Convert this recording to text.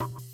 you